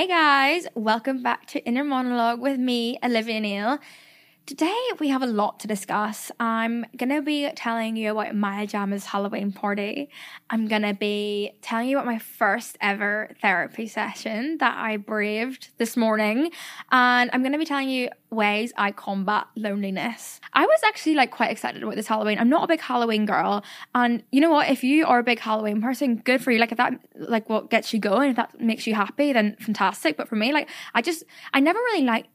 Hey guys, welcome back to Inner Monologue with me, Olivia Neal. Today we have a lot to discuss. I'm gonna be telling you about Maya Jama's Halloween party. I'm gonna be telling you about my first ever therapy session that I braved this morning, and I'm gonna be telling you ways I combat loneliness. I was actually like quite excited about this Halloween. I'm not a big Halloween girl, and you know what? If you are a big Halloween person, good for you. Like if that like what gets you going, if that makes you happy, then fantastic. But for me, like I just I never really like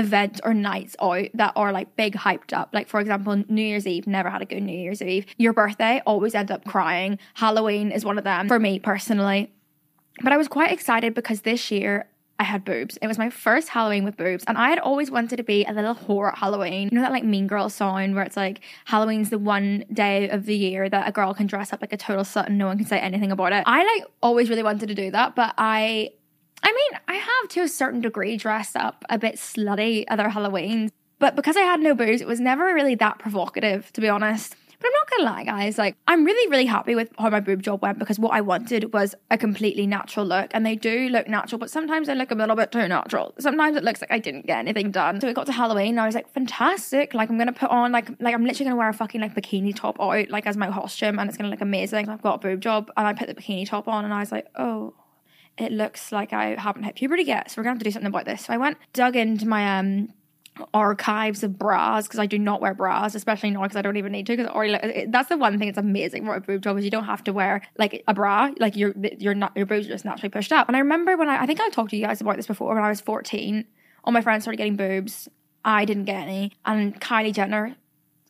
events or nights out that are like big hyped up. Like for example, New Year's Eve, never had a good New Year's Eve. Your birthday, always end up crying. Halloween is one of them for me personally. But I was quite excited because this year I had boobs. It was my first Halloween with boobs, and I had always wanted to be a little whore at Halloween. You know that like Mean Girl song where it's like Halloween's the one day of the year that a girl can dress up like a total slut and no one can say anything about it. I like always really wanted to do that, but I I mean, I have to a certain degree dressed up a bit slutty other Halloweens, but because I had no boobs, it was never really that provocative, to be honest. But I'm not gonna lie, guys, like, I'm really, really happy with how my boob job went because what I wanted was a completely natural look, and they do look natural, but sometimes they look a little bit too natural. Sometimes it looks like I didn't get anything done. So we got to Halloween, and I was like, fantastic. Like, I'm gonna put on, like, like I'm literally gonna wear a fucking, like, bikini top out, like, as my costume, and it's gonna look amazing. I've got a boob job, and I put the bikini top on, and I was like, oh, it looks like I haven't hit puberty yet. So we're gonna have to do something about this. So I went, dug into my um archives of bras because I do not wear bras, especially now because I don't even need to. Because already that's the one thing that's amazing about a boob job is you don't have to wear like a bra, like your your not your boobs are just naturally pushed up. And I remember when I I think I talked to you guys about this before when I was fourteen. All my friends started getting boobs. I didn't get any, and Kylie Jenner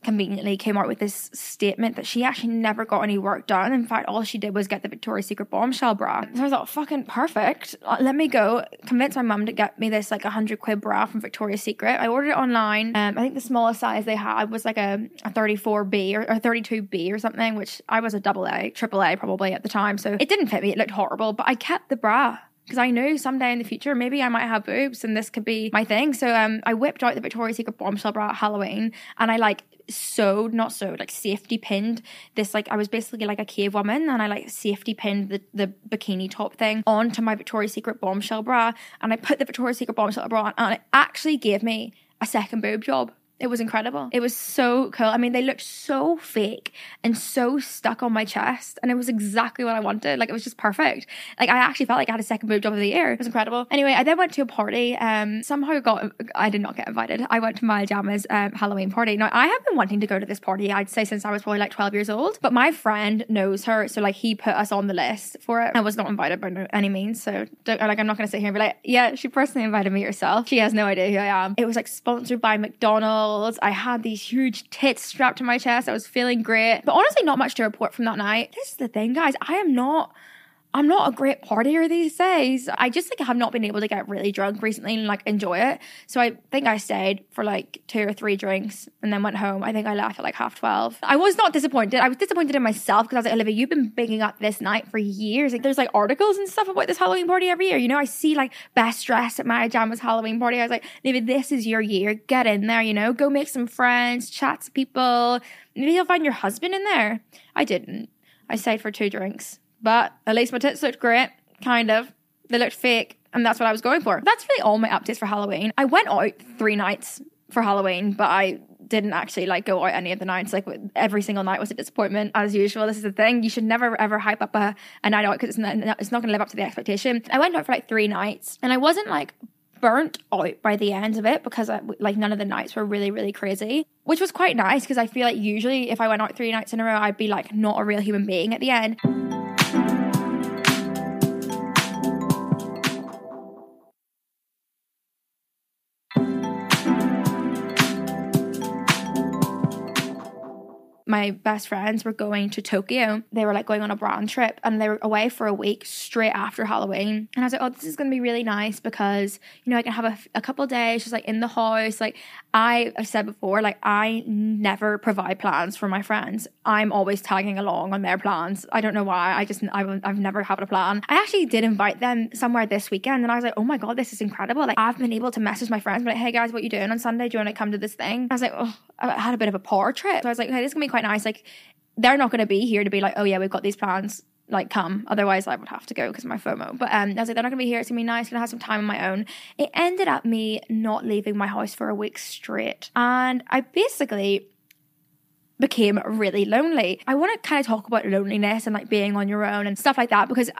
conveniently came out with this statement that she actually never got any work done. In fact, all she did was get the Victoria's Secret bombshell bra. So I thought, fucking perfect. Let me go convince my mum to get me this like a hundred quid bra from Victoria's Secret. I ordered it online. Um, I think the smallest size they had was like a, a 34B or, or 32B or something, which I was a double A, triple A probably at the time. So it didn't fit me. It looked horrible, but I kept the bra because I know someday in the future maybe I might have boobs and this could be my thing. So um, I whipped out the Victoria's Secret bombshell bra at Halloween and I like sewed, not sewed, like safety pinned this like I was basically like a cave woman and I like safety pinned the, the bikini top thing onto my Victoria's Secret bombshell bra and I put the Victoria's Secret bombshell bra on and it actually gave me a second boob job. It was incredible. It was so cool. I mean, they looked so fake and so stuck on my chest, and it was exactly what I wanted. Like, it was just perfect. Like, I actually felt like I had a second boob job of the year. It was incredible. Anyway, I then went to a party. Um, somehow got I did not get invited. I went to Maya Jama's um, Halloween party. Now, I have been wanting to go to this party. I'd say since I was probably like twelve years old. But my friend knows her, so like he put us on the list for it. I was not invited by no, any means, so like I'm not to sit here and be like, yeah, she personally invited me herself. She has no idea who I am. It was like sponsored by McDonald's. I had these huge tits strapped to my chest. I was feeling great. But honestly, not much to report from that night. This is the thing, guys. I am not I'm not a great partier these days. I just like have not been able to get really drunk recently and like enjoy it. So I think I stayed for like two or three drinks and then went home. I think I left at like half 12. I was not disappointed. I was disappointed in myself because I was like, Olivia, you've been bigging up this night for years. Like there's like articles and stuff about this Halloween party every year. You know, I see like best dress at Maya Jama's Halloween party. I was like, Olivia, this is your year. Get in there, you know, go make some friends, chat to people. Maybe you'll find your husband in there. I didn't. I stayed for two drinks but at least my tits looked great, kind of. They looked fake, and that's what I was going for. That's really all my updates for Halloween. I went out three nights for Halloween, but I didn't actually like go out any of the nights. Like every single night was a disappointment, as usual. This is the thing; you should never ever hype up a, a night out because it's not, it's not going to live up to the expectation. I went out for like three nights, and I wasn't like burnt out by the end of it because I, like none of the nights were really really crazy which was quite nice because i feel like usually if i went out three nights in a row i'd be like not a real human being at the end my best friends were going to Tokyo. They were like going on a brand trip and they were away for a week straight after Halloween. And I was like, oh, this is going to be really nice because, you know, I can have a, a couple days just like in the house. Like I have said before, like I never provide plans for my friends. I'm always tagging along on their plans. I don't know why. I just, I've, I've never had a plan. I actually did invite them somewhere this weekend and I was like, oh my God, this is incredible. Like I've been able to message my friends, like, hey guys, what you doing on Sunday? Do you want to come to this thing? I was like, oh, I had a bit of a power trip. So I was like, hey, this is going to be quite nice. Like, they're not going to be here to be like, oh yeah, we've got these plans. like come. Otherwise, I would have to go because of my FOMO. But um, I was like, they're not gonna be here. It's gonna be nice. Gonna have some time on my own. It ended up me not leaving my house for a week straight, and I basically became really lonely. I want to kind of talk about loneliness and like being on your own and stuff like that because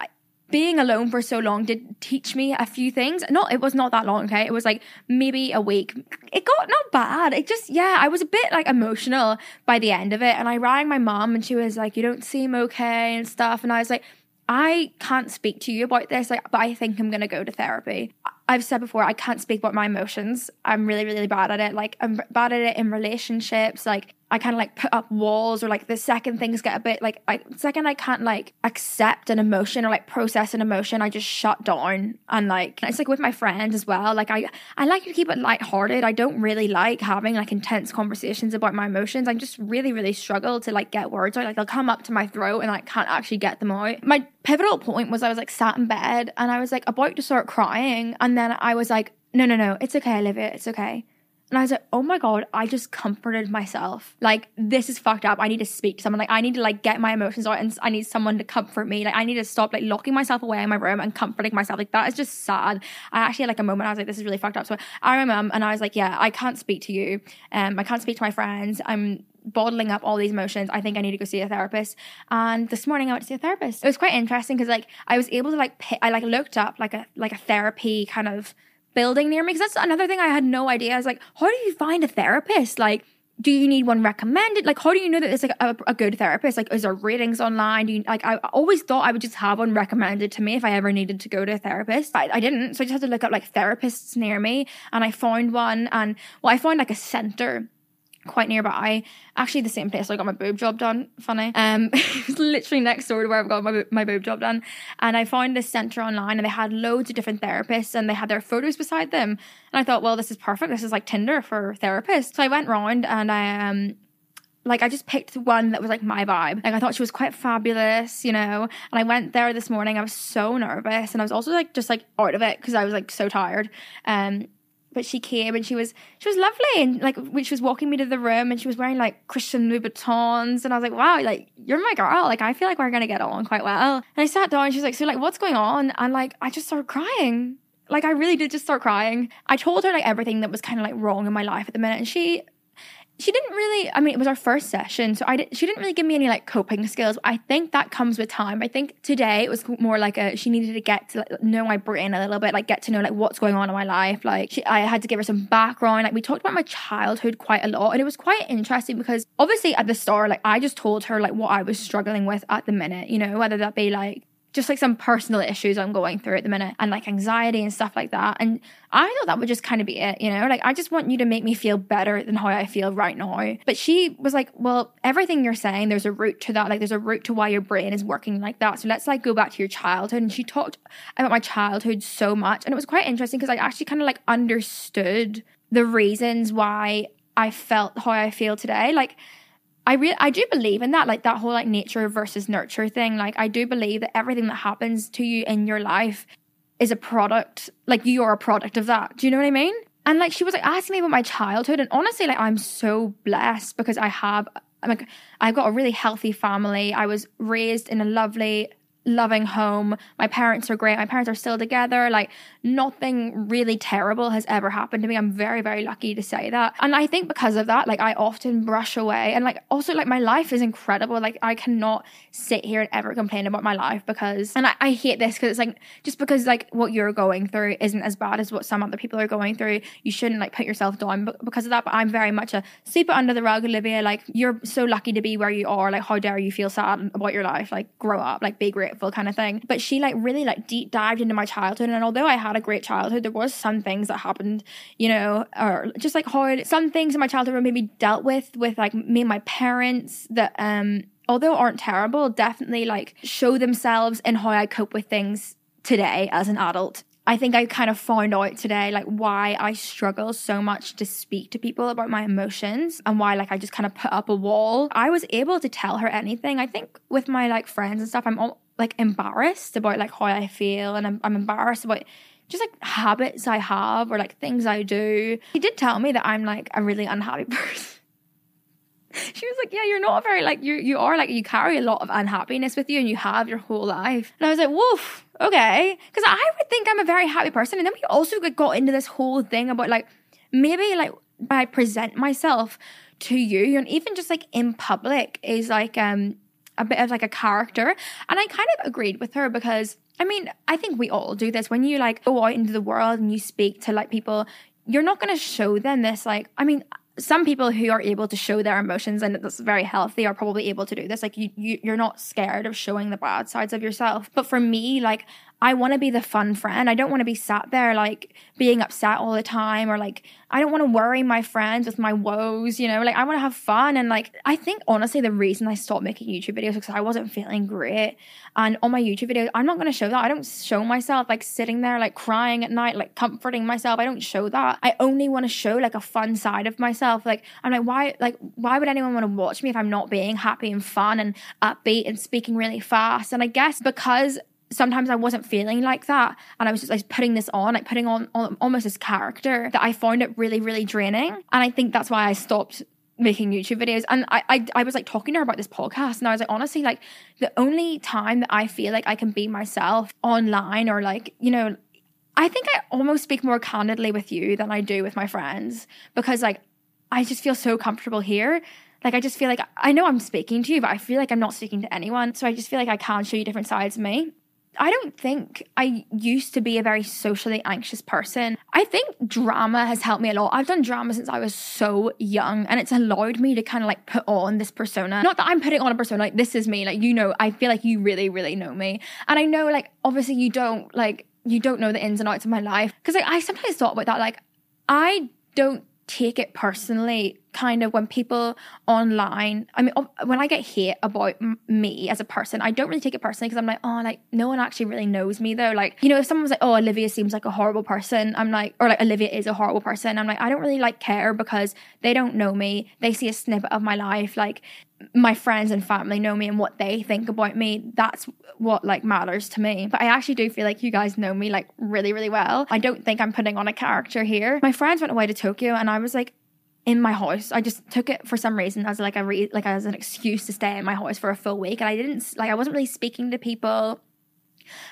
being alone for so long did teach me a few things. Not, it was not that long, okay? It was like maybe a week. It got not bad. It just, yeah, I was a bit like emotional by the end of it. And I rang my mom and she was like, You don't seem okay and stuff. And I was like, I can't speak to you about this, like, but I think I'm gonna go to therapy. I've said before, I can't speak about my emotions. I'm really, really bad at it. Like, I'm bad at it in relationships. Like, I kind of like put up walls or like the second things get a bit like I second I can't like accept an emotion or like process an emotion, I just shut down and like it's like with my friends as well. Like I I like to keep it lighthearted. I don't really like having like intense conversations about my emotions. I just really, really struggle to like get words out. Like they'll come up to my throat and I can't actually get them out. My pivotal point was I was like sat in bed and I was like about to start crying and then I was like, no, no, no, it's okay, Olivia, it's okay. And I was like, oh my God, I just comforted myself. Like, this is fucked up. I need to speak to someone. Like, I need to like get my emotions out and I need someone to comfort me. Like, I need to stop like locking myself away in my room and comforting myself. Like, that is just sad. I actually had like a moment, I was like, this is really fucked up. So I mum and I was like, yeah, I can't speak to you. Um, I can't speak to my friends. I'm bottling up all these emotions. I think I need to go see a therapist. And this morning I went to see a therapist. It was quite interesting because like I was able to like I like looked up like a like a therapy kind of building near me because that's another thing I had no idea. I was like, how do you find a therapist? Like, do you need one recommended? Like, how do you know that it's like a, a, good therapist? Like, is there ratings online? Do you like? I always thought I would just have one recommended to me if I ever needed to go to a therapist. I, I didn't, so I just had to look up like therapists near me, and I found one. And well, I found like a center quite nearby. Actually, the same place I got my boob job done. Funny. Um, it was literally next door to where I've got my my boob job done. And I found this center online, and they had loads of different therapists, and they had their photos beside them. And I thought, well, this is perfect. This is like Tinder for therapists. So I went round, and I um like I just picked one that was like my vibe. Like I thought she was quite fabulous, you know. And I went there this morning. I was so nervous, and I was also like just like out of it because I was like so tired. Um, but she came and she was she was lovely and like when she was walking me to the room and she was wearing like Christian Louboutins and I was like wow like you're my girl. Like I feel like we're gonna get along quite well. And I sat down and she's like so like what's going on? And like I just started crying. Like I really did just start crying. I told her like everything that was kind of like wrong in my life at the minute and she she didn't really i mean it was our first session so i did, she didn't really give me any like coping skills. I think that comes with time. I think today it was more like a she needed to get to like, know my brain a little bit like get to know like what's going on in my life. Like she, i had to give her some background. Like we talked about my childhood quite a lot and it was quite interesting because obviously at the start like i just told her like what i was struggling with at the minute you know whether that be like just like some personal issues I'm going through at the minute and like anxiety and stuff like that. And I thought that would just kind of be it, you know, like I just want you to make me feel better than how I feel right now. But she was like, well, everything you're saying, there's a root to that. Like there's a root to why your brain is working like that. So let's like go back to your childhood. And she talked about my childhood so much. And it was quite interesting because I actually kind of like understood the reasons why I felt how I feel today. Like, I really I do believe in that, like that whole like nature versus nurture thing. Like I do believe that everything that happens to you in your life is a product, like you are a product of that. Do you know what I mean? And like she was like asking me about my childhood, and honestly, like I'm so blessed because I have I'm like I've got a really healthy family. I was raised in a lovely loving home. My parents are great. My parents are still together. Like nothing really terrible has ever happened to me. I'm very, very lucky to say that. And I think because of that, like I often brush away and like also like my life is incredible. Like I cannot sit here and ever complain about my life because, and I, I hate this because it's like, just because like what you're going through isn't as bad as what some other people are going through, you shouldn't like put yourself down because of that. But I'm very much a it under the rug, Olivia. Like you're so lucky to be where you are. Like how dare you feel sad about your life? Like grow up, like be grateful kind of thing. But she like really like deep dived into my childhood. And although I had a great childhood, there was some things that happened, you know, or just like hard, some things in my childhood were maybe dealt with, with like me and my parents that, um, although aren't terrible, definitely like show themselves in how I cope with things today as an adult. I think I kind of found out today like why I struggle so much to speak to people about my emotions and why like I just kind of put up a wall. I was able to tell her anything. I think with my like friends and stuff, I'm all, like embarrassed about like how I feel and I'm, I'm embarrassed about just like habits I have or like things I do. He did tell me that I'm like a really unhappy person. she was like, Yeah, you're not very like you you are like you carry a lot of unhappiness with you and you have your whole life. And I was like, Woof, okay. Because I would think I'm a very happy person. And then we also got into this whole thing about like maybe like I present myself to you and even just like in public is like um a bit of like a character. And I kind of agreed with her because I mean, I think we all do this when you like go out into the world and you speak to like people, you're not going to show them this like I mean, some people who are able to show their emotions and that's very healthy are probably able to do this like you, you you're not scared of showing the bad sides of yourself but for me like I want to be the fun friend. I don't want to be sat there like being upset all the time or like I don't want to worry my friends with my woes, you know? Like I want to have fun and like I think honestly the reason I stopped making YouTube videos because I wasn't feeling great. And on my YouTube videos, I'm not going to show that. I don't show myself like sitting there like crying at night, like comforting myself. I don't show that. I only want to show like a fun side of myself. Like I'm like why like why would anyone want to watch me if I'm not being happy and fun and upbeat and speaking really fast? And I guess because sometimes I wasn't feeling like that. And I was just like putting this on, like putting on, on almost this character that I found it really, really draining. And I think that's why I stopped making YouTube videos. And I, I, I was like talking to her about this podcast, and I was like, honestly, like the only time that I feel like I can be myself online or like, you know, I think I almost speak more candidly with you than I do with my friends because like I just feel so comfortable here. Like I just feel like I know I'm speaking to you, but I feel like I'm not speaking to anyone. So I just feel like I can show you different sides of me. I don't think I used to be a very socially anxious person. I think drama has helped me a lot. I've done drama since I was so young and it's allowed me to kind of like put on this persona. Not that I'm putting on a persona, like this is me. Like, you know, I feel like you really, really know me. And I know, like, obviously you don't, like, you don't know the ins and outs of my life. Cause like, I sometimes thought about that. Like, I don't take it personally kind of when people online i mean when i get hate about m- me as a person i don't really take it personally because i'm like oh like no one actually really knows me though. Like you know if someone's like oh olivia seems like a horrible person i'm like or like olivia is a horrible person i'm like i don't really like care because they don't know me. They see a snippet of my life. Like my friends and family know me and what they think about me. That's what like matters to me. But i actually do feel like you guys know me like really really well. I don't think i'm putting on a character here. My friends went away to tokyo and i was like in my house. I just took it for some reason as like a re- like as an excuse to stay in my house for a full week, and I didn't like I wasn't really speaking to people.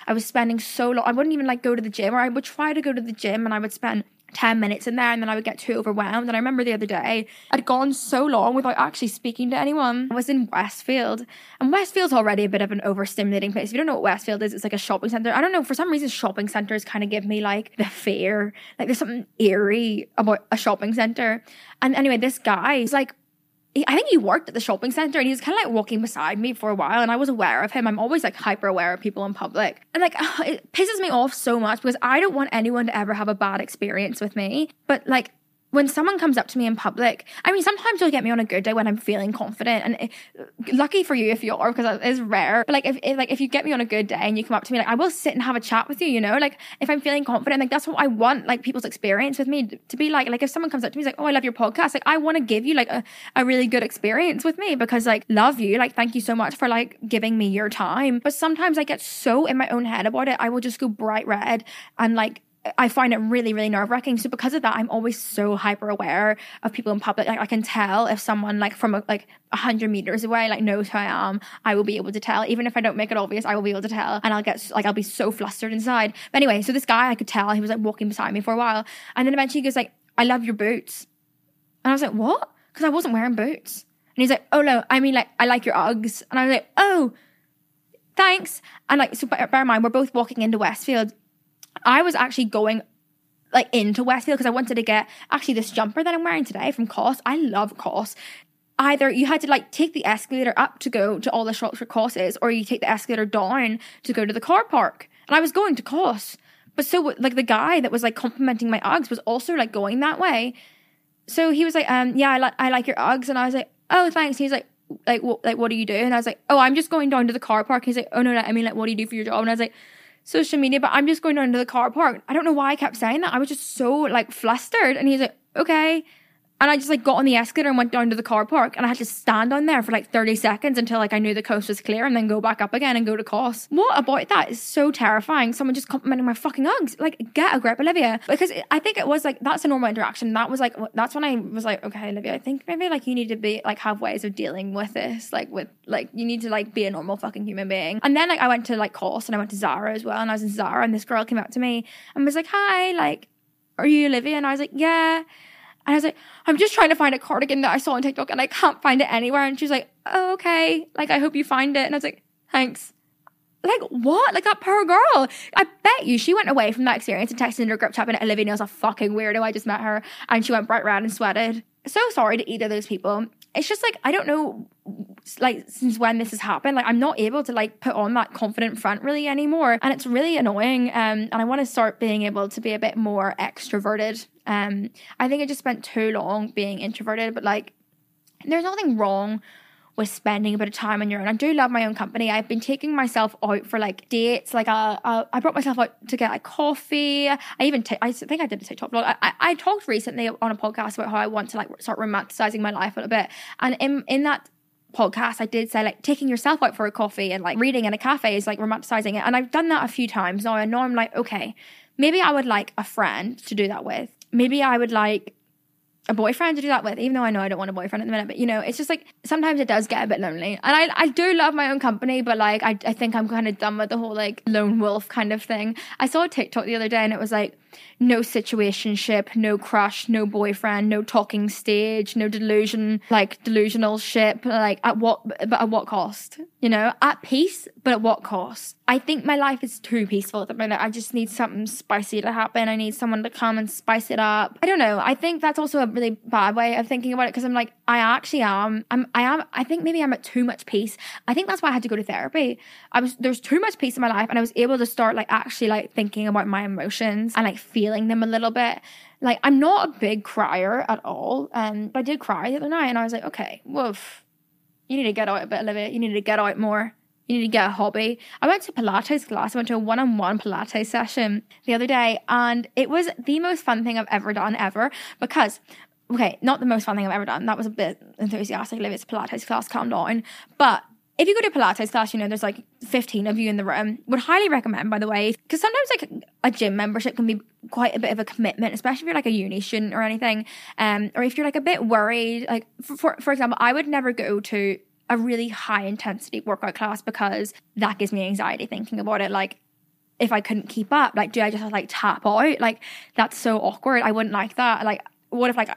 I was spending so long. I wouldn't even like go to the gym, or I would try to go to the gym, and I would spend 10 minutes in there and then I would get too overwhelmed. And I remember the other day, I'd gone so long without actually speaking to anyone. I was in Westfield, and Westfield's already a bit of an overstimulating place. If you don't know what Westfield is, it's like a shopping center. I don't know, for some reason, shopping centers kind of give me like the fear. Like there's something eerie about a shopping center. And anyway, this guy is like, I think he worked at the shopping center and he was kind of like walking beside me for a while and I was aware of him. I'm always like hyper aware of people in public. And like it pisses me off so much because I don't want anyone to ever have a bad experience with me. But like when someone comes up to me in public, I mean, sometimes you'll get me on a good day when I'm feeling confident, and it, lucky for you if you are, because it's rare. But like, if, if, like if you get me on a good day and you come up to me, like I will sit and have a chat with you. You know, like if I'm feeling confident, like that's what I want, like people's experience with me to be like. Like if someone comes up to me, like, oh, I love your podcast, like I want to give you like a, a really good experience with me because like love you, like thank you so much for like giving me your time. But sometimes I get so in my own head about it, I will just go bright red and like I find it really, really nerve wracking. So because of that, I'm always so hyper aware of people in public. Like I can tell if someone like from a, like hundred meters away like knows who I am. I will be able to tell, even if I don't make it obvious. I will be able to tell, and I'll get like I'll be so flustered inside. But anyway, so this guy I could tell he was like walking beside me for a while, and then eventually he goes like, "I love your boots," and I was like, "What?" Because I wasn't wearing boots, and he's like, "Oh no, I mean like I like your Uggs," and I was like, "Oh." Thanks. And like, so bear in mind, we're both walking into Westfield I was actually going like into Westfield because I wanted to get actually this jumper that I'm wearing today from COS. I love COS. Either you had to like take the escalator up to go to all the shops for COS is, or you take the escalator down to go to the car park. And I was going to COS. But so like the guy that was like complimenting my Uggs was also like going that way. So he was like, um, yeah, I like I like your Uggs, and I was like, oh, thanks. He's like, like what like what do you do? And I was like, oh, I'm just going down to the car park. He's like, oh no, no, I mean like what do you do for your job? And I was like, social media, but I'm just going to the car park. I don't know why I kept saying that. I was just so like flustered. And he's like, okay. And I just like got on the escalator and went down to the car park and I had to stand down there for like 30 seconds until like I knew the coast was clear and then go back up again and go to COS. What about that is so terrifying. Someone just complimenting my fucking Uggs. Like, get a grip, Olivia. Because I think it was like, that's a normal interaction. That was like, that's when I was like, okay, Olivia, I think maybe like you need to be like have ways of dealing with this. Like with like, you need to like be a normal fucking human being. And then like I went to like COS and I went to Zara as well. And I was in Zara and this girl came up to me and was like, hi, like, are you Olivia? And I was like, yeah. And I was like, I'm just trying to find a cardigan that I saw on TikTok and I can't find it anywhere. And she's like, oh, okay. Like, I hope you find it. And I was like, thanks. Like, what? Like, that poor girl. I bet you she went away from that experience and texted in her group chat and Olivia Neal's a fucking weirdo. I just met her. And she went bright red and sweated. So sorry to either of those people. It's just like, I don't know, like, since when this has happened. Like, I'm not able to, like, put on that confident front really anymore. And it's really annoying. Um, and I want to start being able to be a bit more extroverted um, I think I just spent too long being introverted, but like, there's nothing wrong with spending a bit of time on your own. I do love my own company. I've been taking myself out for like dates. Like uh, uh, I brought myself out to get like coffee. I even t- I think I did a TikTok vlog. I, I, I talked recently on a podcast about how I want to like start romanticizing my life a little bit. And in in that podcast, I did say like taking yourself out for a coffee and like reading in a cafe is like romanticizing it. And I've done that a few times now. I know I'm like, okay, maybe I would like a friend to do that with maybe I would like a boyfriend to do that with, even though I know I don't want a boyfriend at the minute. But you know, it's just like sometimes it does get a bit lonely. And I, I do love my own company, but like I, I think I'm kind of done with the whole like lone wolf kind of thing. I saw a TikTok the other day and it was like, no situationship, no crush, no boyfriend, no talking stage, no delusion, like delusional ship. Like at what, but at what cost? You know, at peace, but at what cost? I think my life is too peaceful at the minute. I just need something spicy to happen. I need someone to come and spice it up. I don't know. I think that's also a really bad way of thinking about it because I'm like, I actually am. I'm, I am. I think maybe I'm at too much peace. I think that's why I had to go to therapy. I was there's too much peace in my life, and I was able to start like actually like thinking about my emotions and like feeling them a little bit. Like I'm not a big crier at all, um, but I did cry the other night, and I was like, okay, woof, you need to get out a bit, Olivia. You need to get out more. You need to get a hobby. I went to Pilates class. I went to a one on one Pilates session the other day, and it was the most fun thing I've ever done, ever. Because, okay, not the most fun thing I've ever done. That was a bit enthusiastic. It's a Pilates class, calm down. But if you go to Pilates class, you know, there's like 15 of you in the room. Would highly recommend, by the way, because sometimes like a gym membership can be quite a bit of a commitment, especially if you're like a uni student or anything. Um, or if you're like a bit worried, like for, for, for example, I would never go to a really high intensity workout class because that gives me anxiety thinking about it. Like, if I couldn't keep up, like, do I just like tap out? Like, that's so awkward. I wouldn't like that. Like, what if like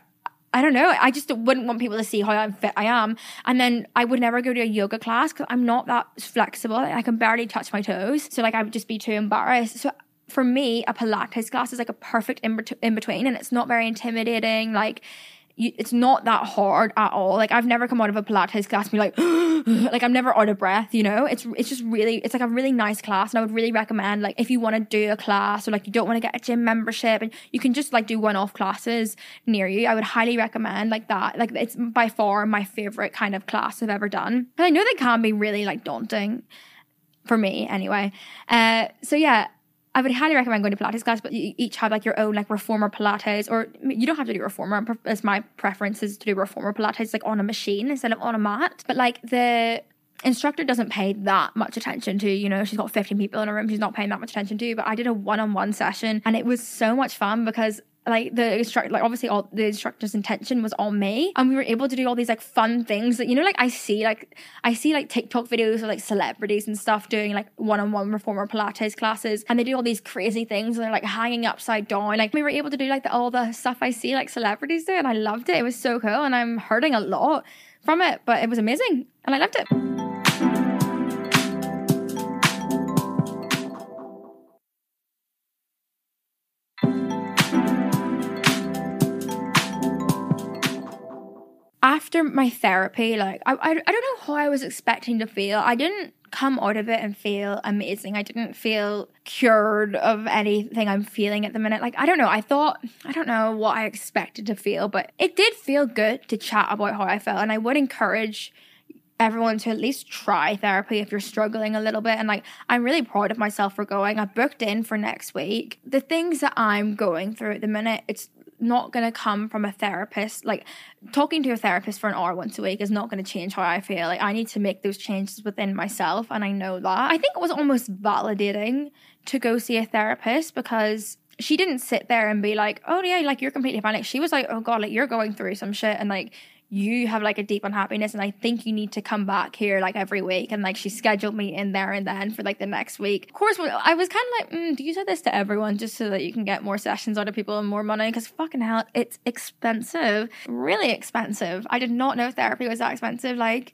I don't know. I just wouldn't want people to see how unfit I am. And then I would never go to a yoga class because I'm not that flexible. I can barely touch my toes. So like I would just be too embarrassed. So for me, a Pilates class is like a perfect in, in between and it's not very intimidating. Like you, it's not that hard at all. Like I've never come out of a Pilates class and be like, like I'm never out of breath. You know, it's it's just really it's like a really nice class, and I would really recommend like if you want to do a class or like you don't want to get a gym membership and you can just like do one off classes near you. I would highly recommend like that. Like it's by far my favorite kind of class I've ever done. And I know they can be really like daunting for me anyway. Uh, so yeah, I would highly recommend going to Pilates class, but you each have like your own like reformer Pilates, or you don't have to do reformer. As my preference is to do reformer Pilates like on a machine instead of on a mat. But like the instructor doesn't pay that much attention to. You know, she's got 15 people in a room. She's not paying that much attention to. But I did a one-on-one session, and it was so much fun because like the instructor like obviously all the instructor's intention was on me and we were able to do all these like fun things that you know like i see like i see like tiktok videos of like celebrities and stuff doing like one-on-one reformer pilates classes and they do all these crazy things and they're like hanging upside down. Like we were able to do like the, all the stuff i see like celebrities do and i loved it. It was so cool and i'm hurting a lot from it but it was amazing and i loved it after my therapy, like I, I, I don't know how I was expecting to feel. I didn't come out of it and feel amazing. I didn't feel cured of anything I'm feeling at the minute. Like I don't know. I thought I don't know what I expected to feel, but it did feel good to chat about how I felt, and I would encourage everyone to at least try therapy if you're struggling a little bit. And like, I'm really proud of myself for going. I booked in for next week. The things that I'm going through at the minute, it's not going to come from a therapist. Like talking to a therapist for an hour once a week is not going to change how I feel. Like I need to make those changes within myself. And I know that. I think it was almost validating to go see a therapist because she didn't sit there and be like, oh yeah, like you're completely fine. Like she was like, oh god, like you're going through some shit and like you have like a deep unhappiness and I think you need to come back here like every week. And like she scheduled me in there and then for like the next week. Of course, I was kind of like, mm, do you say this to everyone just so that you can get more sessions out of people and more money? Because fucking hell, it's expensive, really expensive. I did not know therapy was that expensive. Like,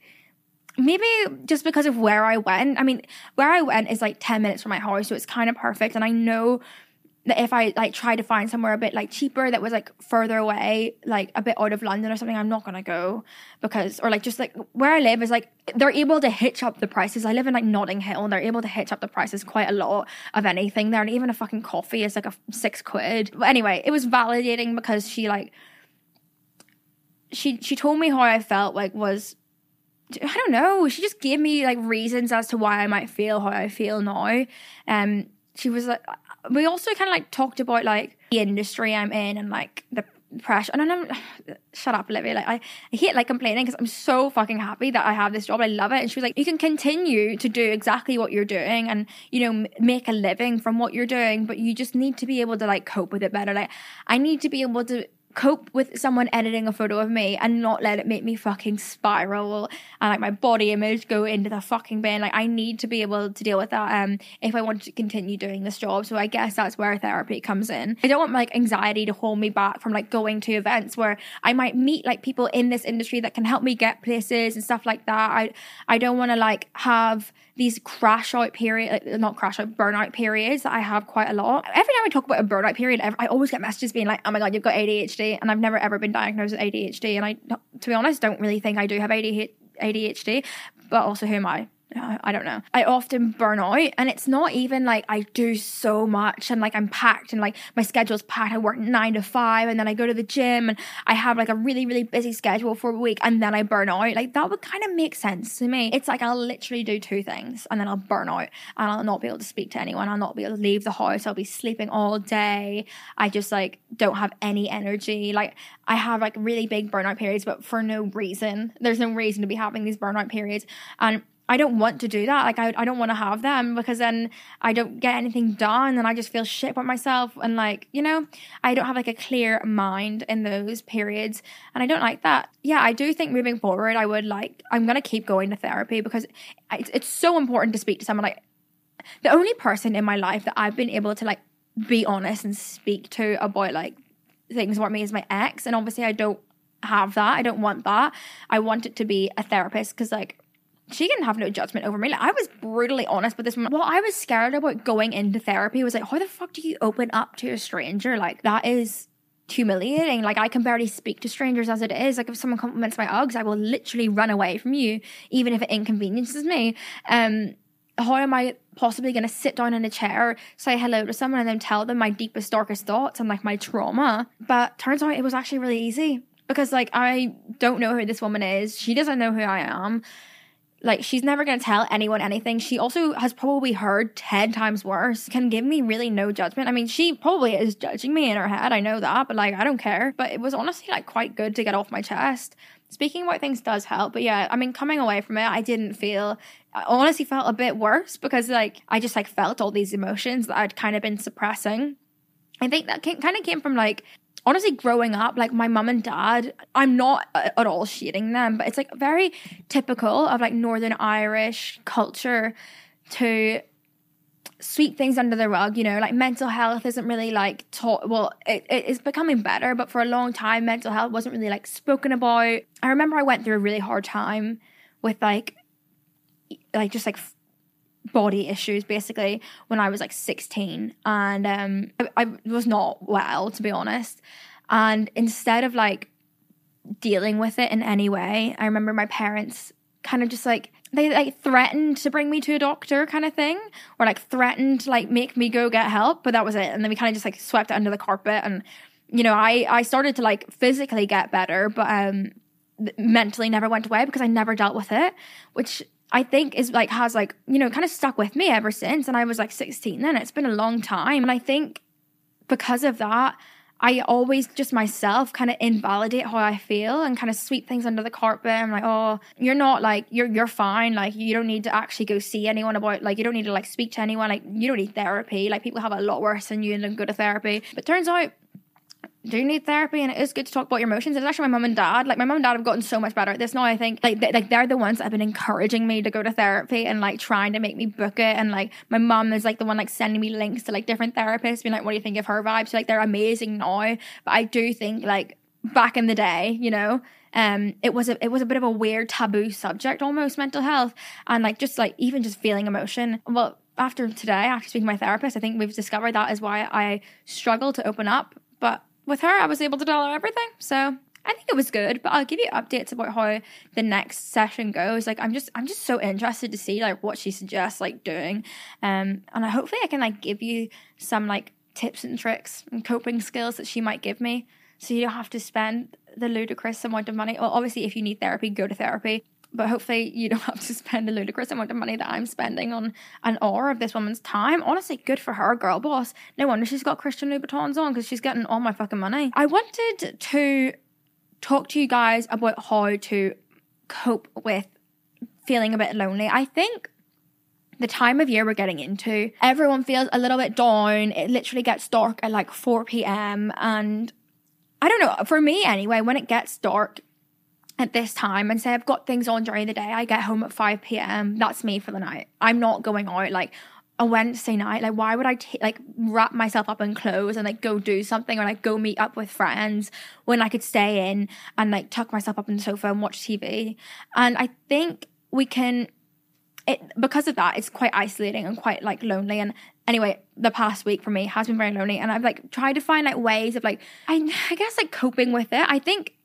maybe just because of where I went. I mean, where I went is like 10 minutes from my house, so it's kind of perfect. And I know if I like try to find somewhere a bit like cheaper that was like further away, like a bit out of London or something, I'm not gonna go because or like just like where I live is like they're able to hitch up the prices. I live in like Notting Hill and they're able to hitch up the prices quite a lot of anything there, and even a fucking coffee is like a six quid. But anyway, it was validating because she like she she told me how I felt like was I don't know. She just gave me like reasons as to why I might feel how I feel now. Um, she was like, we also kind of like talked about like the industry I'm in and like the pressure. And I'm shut up, Olivia. Like I, I hate like complaining because I'm so fucking happy that I have this job. I love it. And she was like, you can continue to do exactly what you're doing and you know make a living from what you're doing, but you just need to be able to like cope with it better. Like I need to be able to cope with someone editing a photo of me and not let it make me fucking spiral and like my body image go into the fucking bin. Like I need to be able to deal with that um if I want to continue doing this job. So I guess that's where therapy comes in. I don't want like anxiety to hold me back from like going to events where I might meet like people in this industry that can help me get places and stuff like that. I I don't want to like have these crash out period, like, not crash out, burnout periods that I have quite a lot. Every time I talk about a burnout period, I always get messages being like, oh my God, you've got ADHD. And I've never ever been diagnosed with ADHD. And I, to be honest, don't really think I do have ADHD, but also who am I? I don't know. I often burn out and it's not even like I do so much and like I'm packed and like my schedule's packed. I work nine to five and then I go to the gym and I have like a really, really busy schedule for a week and then I burn out. Like that would kind of make sense to me. It's like I'll literally do two things and then I'll burn out and I'll not be able to speak to anyone. I'll not be able to leave the house. I'll be sleeping all day. I just like don't have any energy. Like I have like really big burnout periods, but for no reason. There's no reason to be having these burnout periods. And I don't want to do that. Like I, I don't want to have them because then I don't get anything done and I just feel shit about myself and like, you know, I don't have like a clear mind in those periods and I don't like that. Yeah, I do think moving forward I would like I'm going to keep going to therapy because it's, it's so important to speak to someone like the only person in my life that I've been able to like be honest and speak to about like things about me is my ex and obviously I don't have that. I don't want that. I want it to be a therapist because like she can have no judgment over me. Like, I was brutally honest with this. Woman. What I was scared about going into therapy was like, how the fuck do you open up to a stranger? Like, that is humiliating. Like, I can barely speak to strangers as it is. Like, if someone compliments my Uggs, I will literally run away from you, even if it inconveniences me. Um, how am I possibly going to sit down in a chair, say hello to someone, and then tell them my deepest, darkest thoughts and like my trauma? But turns out it was actually really easy because like I don't know who this woman is. She doesn't know who I am like she's never going to tell anyone anything. She also has probably heard 10 times worse. Can give me really no judgment. I mean, she probably is judging me in her head. I know that, but like I don't care. But it was honestly like quite good to get off my chest. Speaking about things does help, but yeah, I mean, coming away from it, I didn't feel, I honestly felt a bit worse because like I just like felt all these emotions that I'd kind of been suppressing. I think that kind of came from like honestly growing up like my mum and dad i'm not uh, at all shading them but it's like very typical of like northern irish culture to sweep things under the rug you know like mental health isn't really like taught well it, it is becoming better but for a long time mental health wasn't really like spoken about. I remember i went through a really hard time with like like just like body issues basically when I was like 16 and um I, I was not well to be honest. And instead of like dealing with it in any way I remember my parents kind of just like they like threatened to bring me to a doctor kind of thing or like threatened to like make me go get help but that was it. And then we kind of just like swept it under the carpet and you know I I started to like physically get better but um mentally never went away because I never dealt with it which I think is like has like you know kind of stuck with me ever since and I was like 16 then it's been a long time and I think because of that I always just myself kind of invalidate how I feel and kind of sweep things under the carpet. I'm like, oh, you're not like you're you're fine. Like you don't need to actually go see anyone about like you don't need to like speak to anyone. Like you don't need therapy. Like people have a lot worse than you and go to therapy. But turns out do need therapy and it is good to talk about your emotions. It's actually my mum and dad. Like my mum and dad have gotten so much better at this now. I think like they, like they're the ones that have been encouraging me to go to therapy and like trying to make me book it. And like my mum is like the one like sending me links to like different therapists, being like, "What do you think of her vibes?" So like they're amazing now. But I do think like back in the day, you know, um, it was a it was a bit of a weird taboo subject almost mental health and like just like even just feeling emotion. Well, after today, after speaking to my therapist, I think we've discovered that is why I struggle to open up. With her, I was able to tell her everything. So I think it was good, but I'll give you updates about how the next session goes. Like I'm just I'm just so interested to see like what she suggests like doing. Um and I hopefully I can like give you some like tips and tricks and coping skills that she might give me. So you don't have to spend the ludicrous amount of money. Well obviously if you need therapy, go to therapy but hopefully you don't have to spend a ludicrous amount of money that I'm spending on an hour of this woman's time. Honestly, good for her, girl boss. No wonder she's got Christian Louboutins on because she's getting all my fucking money. I wanted to talk to you guys about how to cope with feeling a bit lonely. I think the time of year we're getting into, everyone feels a little bit down. It literally gets dark at like 4 p.m. And I don't know, for me anyway, when it gets dark, at this time and say I've got things on during the day. I get home at 5 p.m. That's me for the night. I'm not going out like a Wednesday night. Like, why would I t- like wrap myself up in clothes and like go do something or like go meet up with friends when I could stay in and like tuck myself up in the sofa and watch TV? And I think we can. It, because of that, it's quite isolating and quite like lonely. And anyway, the past week for me has been very lonely, and I've like tried to find like ways of like I, I guess like coping with it. I think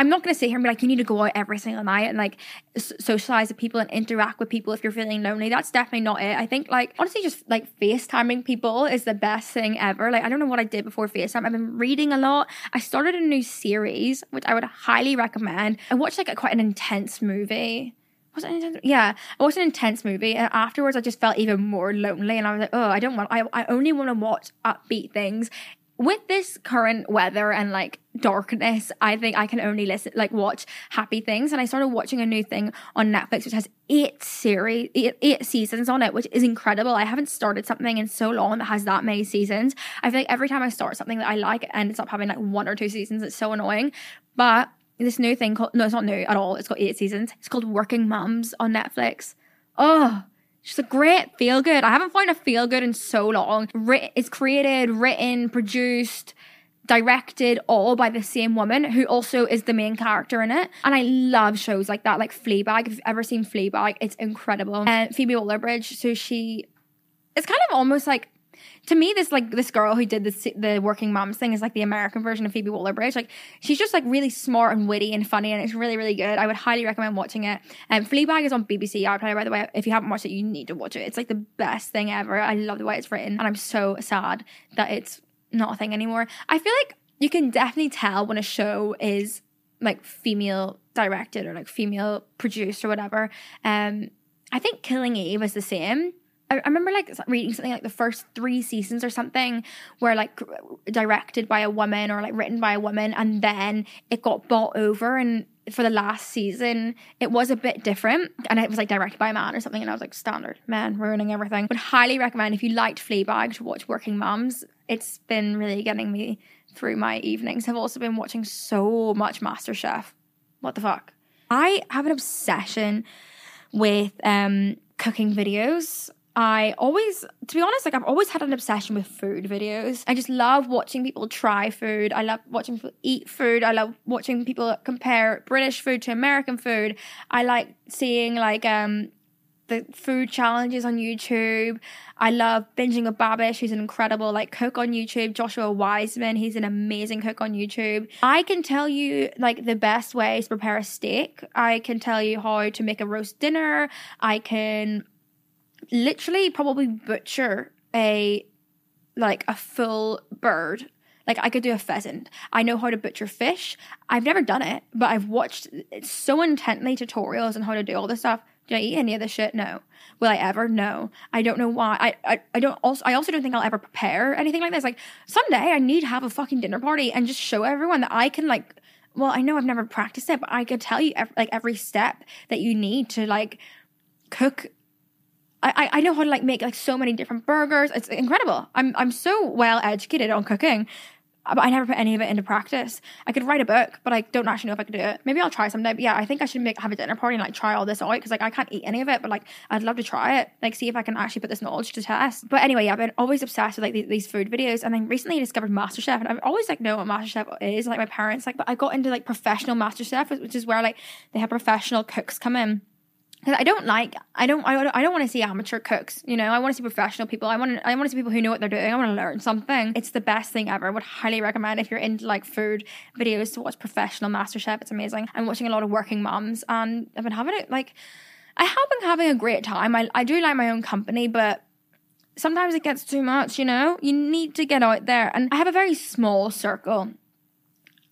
I'm not going to sit here and be like, you need to go out every single night and like socialize with people and interact with people if you're feeling lonely. That's definitely not it. I think like honestly, just like FaceTiming people is the best thing ever. Like I don't know what I did before FaceTime. I've been reading a lot. I started a new series, which I would highly recommend. I watched like a, quite an intense movie. Was it intense? Yeah, it was an intense movie, and afterwards I just felt even more lonely, and I was like, oh, I don't want. I I only want to watch upbeat things with this current weather and like darkness, I think I can only listen, like watch happy things. And I started watching a new thing on Netflix, which has eight series, eight, eight, seasons on it, which is incredible. I haven't started something in so long that has that many seasons. I feel like every time I start something that I like, it ends up having like one or two seasons. It's so annoying. But this new thing called, no, it's not new at all. It's got eight seasons. It's called Working Mums on Netflix. Oh, She's a great feel good. I haven't found a feel good in so long. it's created, written, produced, directed all by the same woman who also is the main character in it. And I love shows like that, like Fleabag. If you've ever seen Fleabag, it's incredible. And Phoebe Waller-Bridge, so she, it's kind of almost like to me, this like this girl who did the the working moms thing is like the American version of Phoebe Waller-Bridge. Like she's just like really smart and witty and funny, and it's really really good. I would highly recommend watching it. And um, Fleabag is on BBC iPlayer, by the way. If you haven't watched it, you need to watch it. It's like the best thing ever. I love the way it's written, and I'm so sad that it's not a thing anymore. I feel like you can definitely tell when a show is like female directed or like female produced or whatever. Um, I think Killing Eve is the same. I, remember like reading something like the first three seasons or something were like directed by a woman or like written by a woman, and then it got bought over and for the last season, it was a bit different and it was like directed by a man or something. And I was like, standard, man, ruining everything. Would highly recommend if you liked Fleabag to watch Working Moms. It's been really getting me through my evenings. I've also been watching so much MasterChef. What the fuck? I have an obsession with um, cooking videos. I always, to be honest, like I've always had an obsession with food videos. I just love watching people try food. I love watching people eat food. I love watching people compare British food to American food. I like seeing like um the food challenges on YouTube. I love binging with Babish, who's an incredible like cook on YouTube. Joshua Weissman, he's an amazing cook on YouTube. I can tell you like the best ways to prepare a steak. I can tell you how to make a roast dinner. I can literally probably butcher a like a full bird. Like I could do a pheasant. I know how to butcher fish. I've never done it, but I've watched so intently tutorials on how to do all this stuff. Do I eat any of this shit? No. Will I ever? No. I don't know why. I, I, I don't also I also don't think I'll ever prepare anything like this. Like someday I need to have a fucking dinner party and just show everyone that I can like well, I know I've never practiced it, but I could tell you like every step that you need to like cook I, I know how to like make like so many different burgers. It's incredible. I'm I'm so well educated on cooking, uh, but I never put any of it into practice. I could write a book, but I don't actually know if I could do it. Maybe I'll try someday. But yeah, I think I should make have a dinner party and like try all this out because like I can't eat any of it, but like I'd love to try it, like see if I can actually put this knowledge to test. But anyway, yeah, I've been always obsessed with like these, these food videos, and then recently I discovered MasterChef, and I've always like know what MasterChef is. Like my parents, like, but I got into like professional MasterChef, which is where like they have professional cooks come in because I don't like I don't I don't, don't want to see amateur cooks. You know, I want to see professional people. I want to, I want to see people who know what they're doing. I want to learn something. It's the best thing ever. I would highly recommend if you're into like food videos to watch professional MasterChef. It's amazing. I'm watching a lot of working moms, and I've been having it like I have been having a great time. I I do like my own company, but sometimes it gets too much. You know, you need to get out there, and I have a very small circle,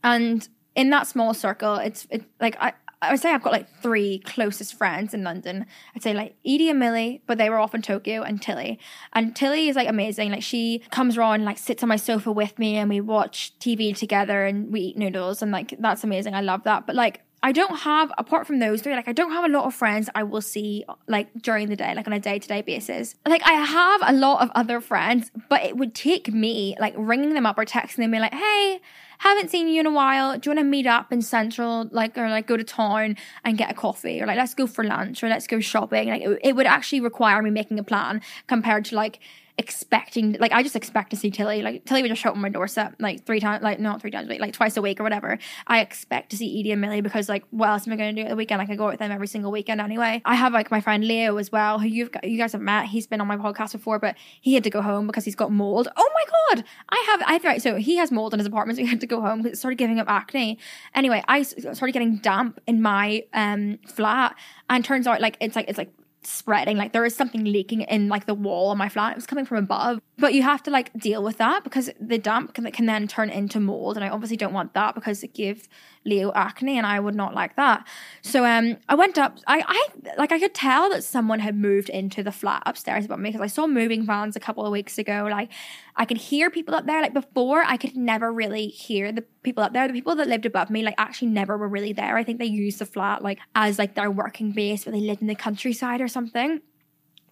and in that small circle, it's it like I I would say I've got like three closest friends in London. I'd say like Edie and Millie, but they were off in Tokyo, and Tilly. And Tilly is like amazing. Like she comes around, like sits on my sofa with me, and we watch TV together, and we eat noodles, and like that's amazing. I love that. But like I don't have, apart from those three, like I don't have a lot of friends I will see like during the day, like on a day to day basis. Like I have a lot of other friends, but it would take me like ringing them up or texting them, being like, hey, haven't seen you in a while. Do you want to meet up in Central, like, or like go to town and get a coffee, or like let's go for lunch, or let's go shopping? Like, it, it would actually require me making a plan compared to like expecting like I just expect to see Tilly. Like Tilly would just show up on my doorstep like three times like not three times like twice a week or whatever. I expect to see Edie and Millie because like what else am I gonna do at the weekend? Like I go with them every single weekend anyway. I have like my friend Leo as well, who you've got, you guys have met. He's been on my podcast before, but he had to go home because he's got mold. Oh my god! I have I right, so he has mold in his apartment, so he had to go home because it started giving him acne. Anyway, I started getting damp in my um flat and turns out like it's like it's like spreading like there is something leaking in like the wall on my flat. It was coming from above but you have to like deal with that because the damp can, can then turn into mold and i obviously don't want that because it gives leo acne and i would not like that. So um i went up i i like i could tell that someone had moved into the flat upstairs above me because i saw moving vans a couple of weeks ago like i could hear people up there like before i could never really hear the people up there. The people that lived above me like actually never were really there. I think they used the flat like as like their working base but they lived in the countryside or something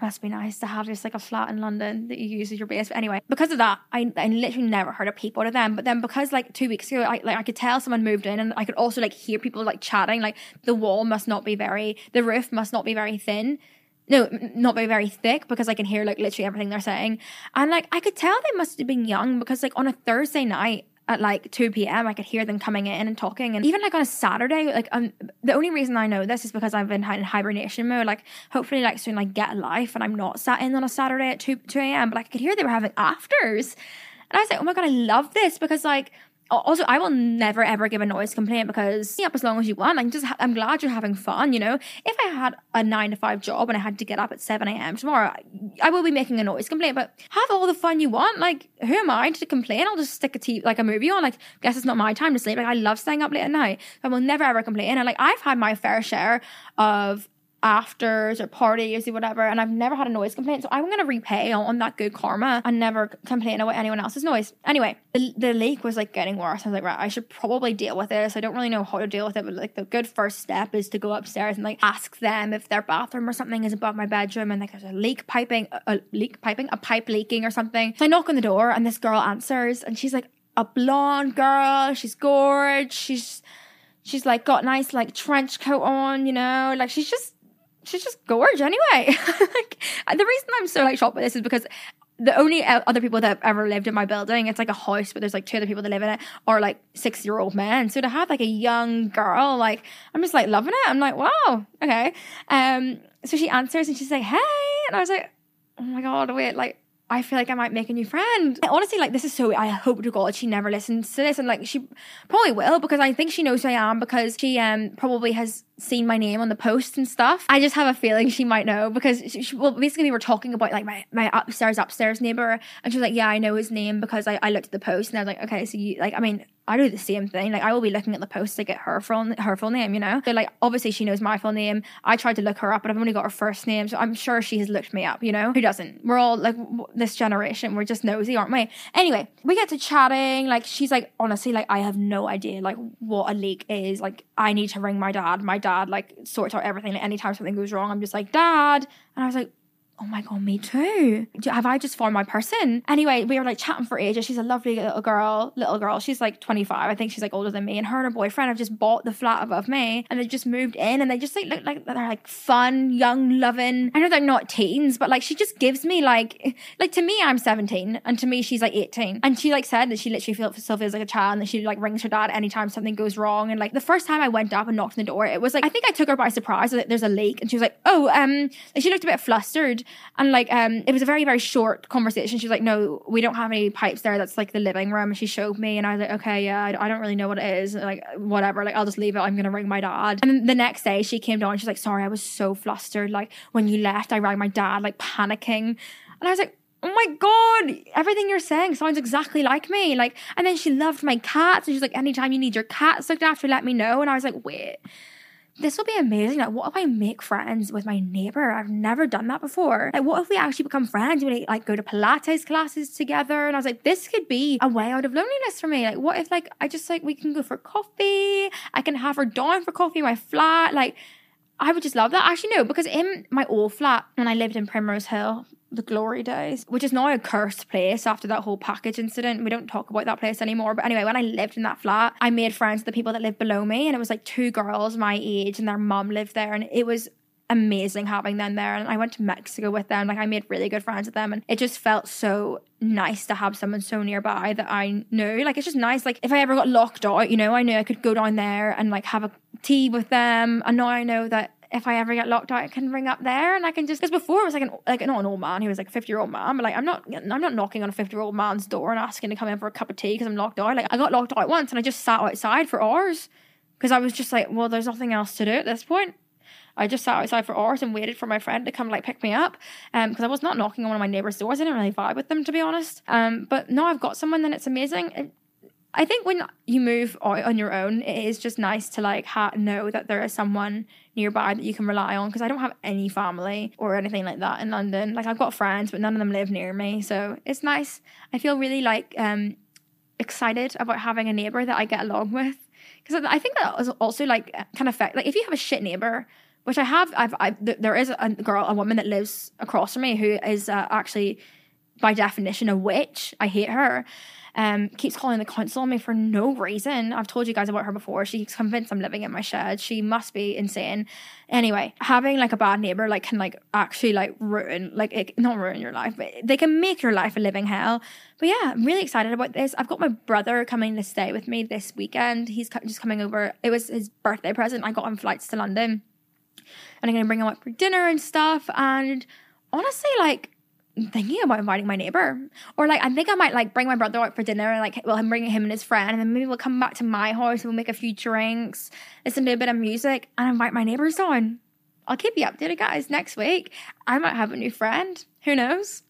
must be nice to have just like a flat in London that you use as your base. But anyway, because of that, I, I literally never heard a peep out of them. But then because like two weeks ago, I like I could tell someone moved in, and I could also like hear people like chatting. Like the wall must not be very, the roof must not be very thin. No, not very very thick because I can hear like literally everything they're saying, and like I could tell they must have been young because like on a Thursday night at like 2 p.m. I could hear them coming in and talking. And even like on a Saturday, like um, the only reason I know this is because I've been in hibernation mode. Like hopefully like soon like get a life and I'm not sat in on a Saturday at 2, 2 a.m. But like I could hear they were having afters. And I was like, oh my God, I love this because like also i will never ever give a noise complaint because up as long as you want i'm just i'm glad you're having fun you know? If i had a nine to five job and i had to get up at 7 a.m tomorrow i will be making a noise complaint but have all the fun you want like who am i to complain? I'll just stick a t like a movie on like guess it's not my time to sleep like i love staying up late at night i will never ever complain and like i've had my fair share of afters or parties or whatever, and I've never had a noise complaint. So I'm gonna repay on that good karma and never complain about anyone else's noise. Anyway, the, the leak was like getting worse. I was like, right, I should probably deal with this. I don't really know how to deal with it, but like the good first step is to go upstairs and like ask them if their bathroom or something is above my bedroom and like there's a leak piping, a, a leak piping, a pipe leaking or something. So I knock on the door and this girl answers and she's like a blonde girl. She's gorgeous. She's she's like got nice like trench coat on, you know, like she's just she's just gorgeous anyway. like, the reason I'm so like shocked by this is because the only other people that have ever lived in my building, it's like a house, but there's like two other people that live in it, are like six year old men. So to have like a young girl, like I'm just like loving it. I'm like, wow, okay. Um, so she answers and she's like, hey, and I was like, oh my god, wait, like I feel like I might make a new friend. Honestly, like this is so. I hope to God she never listens to this, and like she probably will because I think she knows who I am because she um probably has seen my name on the post and stuff. I just have a feeling she might know because she, she, well, basically we were talking about like my my upstairs upstairs neighbor, and she was like, "Yeah, I know his name because I I looked at the post and I was like, okay, so you like I mean I do the same thing. Like I will be looking at the post to get her full her full name, you know. So like obviously she knows my full name. I tried to look her up, but I've only got her first name, so I'm sure she has looked me up. You know, who doesn't? We're all like this generation. We're just nosy, aren't we? Anyway, we get to chatting. Like she's like, honestly, like I have no idea like what a leak is. Like I need to ring my dad. My dad like sorts out everything. Like anytime something goes wrong, I'm just like, Dad, and I was like oh my god, me too. Have I just found my person? Anyway, we were like chatting for ages. She's a lovely little girl, little girl. She's like 25. I think she's like older than me. And her and her boyfriend have just bought the flat above me and they just moved in and they just like look like they're like fun, young, loving. I know they're not teens, but like she just gives me like, like to me, I'm 17 and to me, she's like 18. And she like said that she literally feels, still feels like a child and that she like rings her dad anytime something goes wrong. And like the first time I went up and knocked on the door, it was like, I think I took her by surprise that there's a leak and she was like, oh, um, and she looked a bit flustered and like, um, it was a very, very short conversation. She was like, no, we don't have any pipes there. That's like the living room. And she showed me, and I was like, okay, yeah, I, I don't really know what it is. Like, whatever. Like, I'll just leave it. I'm gonna ring my dad. And the next day, she came down. She's like, sorry, I was so flustered. Like when you left, I rang my dad, like panicking, and I was like. Oh my god, everything you're saying sounds exactly like me. Like, and then she loved my cats, and she's like, anytime you need your cats looked after, let me know. And I was like, wait, this will be amazing. Like, what if I make friends with my neighbor? I've never done that before. Like, what if we actually become friends? We like go to Pilates classes together. And I was like, this could be a way out of loneliness for me. Like, what if like I just like we can go for coffee? I can have her down for coffee in my flat. Like, I would just love that. Actually, no, because in my old flat when I lived in Primrose Hill, the glory days, which is now a cursed place after that whole package incident. We don't talk about that place anymore. But anyway, when I lived in that flat, I made friends with the people that lived below me, and it was like two girls my age, and their mum lived there, and it was amazing having them there. And I went to Mexico with them. Like I made really good friends with them, and it just felt so nice to have someone so nearby that I knew. Like it's just nice. Like if I ever got locked out, you know, I knew I could go down there and like have a tea with them. And now I know that if I ever get locked out, I can ring up there and I can just because before it was like an like not an old man, he was like a fifty year old man, but like I'm not I'm not knocking on a fifty year old man's door and asking to come in for a cup of tea because I'm locked out. Like I got locked out once and I just sat outside for hours because I was just like, well, there's nothing else to do at this point. I just sat outside for hours and waited for my friend to come like pick me up. Um, because I was not knocking on one of my neighbors' doors. I didn't really vibe with them to be honest. Um, but now I've got someone, then it's amazing. It, I think when you move on your own, it is just nice to like ha- know that there is someone nearby that you can rely on. Because I don't have any family or anything like that in London. Like I've got friends, but none of them live near me, so it's nice. I feel really like um excited about having a neighbor that I get along with. Because I think that is also like kind of affect like if you have a shit neighbor, which I have, I've, I've there is a girl, a woman that lives across from me who is uh, actually by definition a witch. I hate her um, keeps calling the council on me for no reason. I've told you guys about her before. She's convinced I'm living in my shed. She must be insane. Anyway, having like a bad neighbor like can like actually like ruin like it, not ruin your life, but they can make your life a living hell. But yeah, I'm really excited about this. I've got my brother coming to stay with me this weekend. He's just coming over. It was his birthday present. I got him flights to London, and I'm gonna bring him up for dinner and stuff. And honestly, like thinking about inviting my neighbor. Or like i think i might like bring my brother out for dinner and like well i'm bringing him and his friend and then maybe we'll come back to my house and we'll make a few drinks listen to a bit of music and invite my neighbors on. i'll keep you updated guys next week. I might have a new friend. Who knows?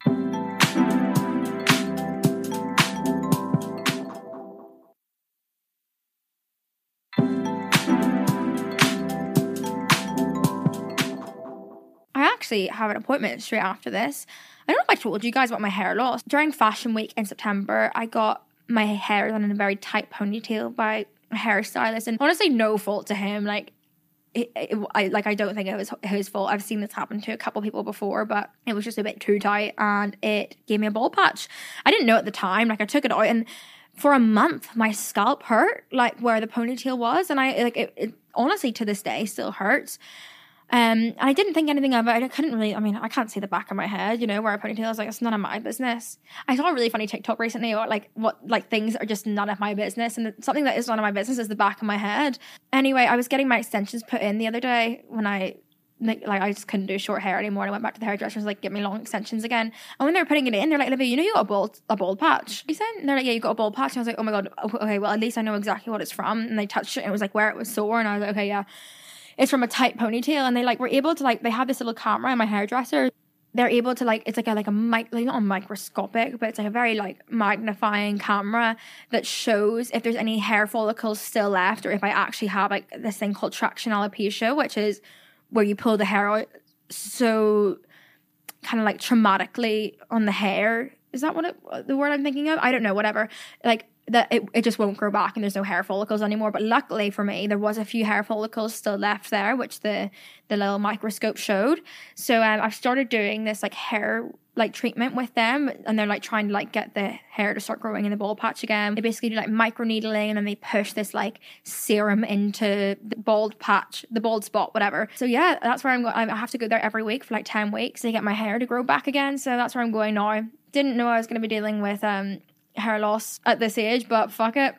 I actually have an appointment straight after this I don't know if I told you guys about my hair loss. During fashion week in September, I got my hair done in a very tight ponytail by a hairstylist, and honestly, no fault to him. Like, it, it, I like I don't think it was his fault. I've seen this happen to a couple people before, but it was just a bit too tight, and it gave me a bald patch. I didn't know at the time. Like, I took it out, and for a month, my scalp hurt, like where the ponytail was, and I like it, it honestly to this day still hurts. Um, and I didn't think anything of it. I couldn't really, I mean, I can't see the back of my head, you know, where a ponytail is like, it's none of my business. I saw a really funny TikTok recently about like what, like things are just none of my business. And something that is none of my business is the back of my head. Anyway, I was getting my extensions put in the other day when I, like, like I just couldn't do short hair anymore. And I went back to the hairdresser and was like, get me long extensions again. And when they were putting it in, they're like, Olivia, you know you got a bald a bald patch. You said, and they're like, yeah, you got a bald patch. And I was like, oh my god, okay, well at least I know exactly what it's from. And they touched it and it was like where it was sore. And I was like, okay, yeah it's from a tight ponytail and they like were able to like they have this little camera in my hairdresser. They're able to like it's like a like a mic like not a microscopic but it's like a very like magnifying camera that shows if there's any hair follicles still left or if I actually have like this thing called traction alopecia which is where you pull the hair out so kind of like traumatically on the hair. Is that what it, the word I'm thinking of? I don't know whatever. Like that it, it just won't grow back and there's no hair follicles anymore. But luckily for me, there was a few hair follicles still left there, which the the little microscope showed. So um, I've started doing this like hair like treatment with them and they're like trying to like get the hair to start growing in the bald patch again. They basically do like micro needling and then they push this like serum into the bald patch, the bald spot, whatever. So yeah, that's where I'm going. I have to go there every week for like 10 weeks to get my hair to grow back again. So that's where I'm going now. Didn't know I was going to be dealing with um hair loss at this age, but fuck it.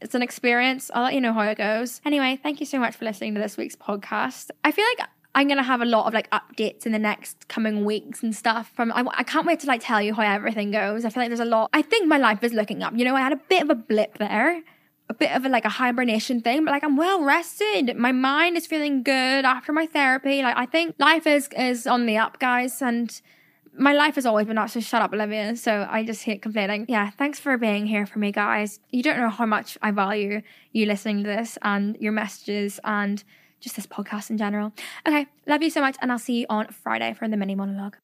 It's an experience. I'll let you know how it goes. Anyway, thank you so much for listening to this week's podcast. I feel like I'm gonna have a lot of like updates in the next coming weeks and stuff. From I, I can't wait to like tell you how everything goes. I feel like there's a lot. I think my life is looking up. You know, I had a bit of a blip there, a bit of a like a hibernation thing, but like I'm well rested. My mind is feeling good after my therapy. Like I think life is is on the up, guys, and my life has always been that, so shut up, Olivia. So I just hate complaining. Yeah, thanks for being here for me, guys. You don't know how much I value you listening to this and your messages and just this podcast in general. Okay, love you so much, and I'll see you on Friday for the mini monologue.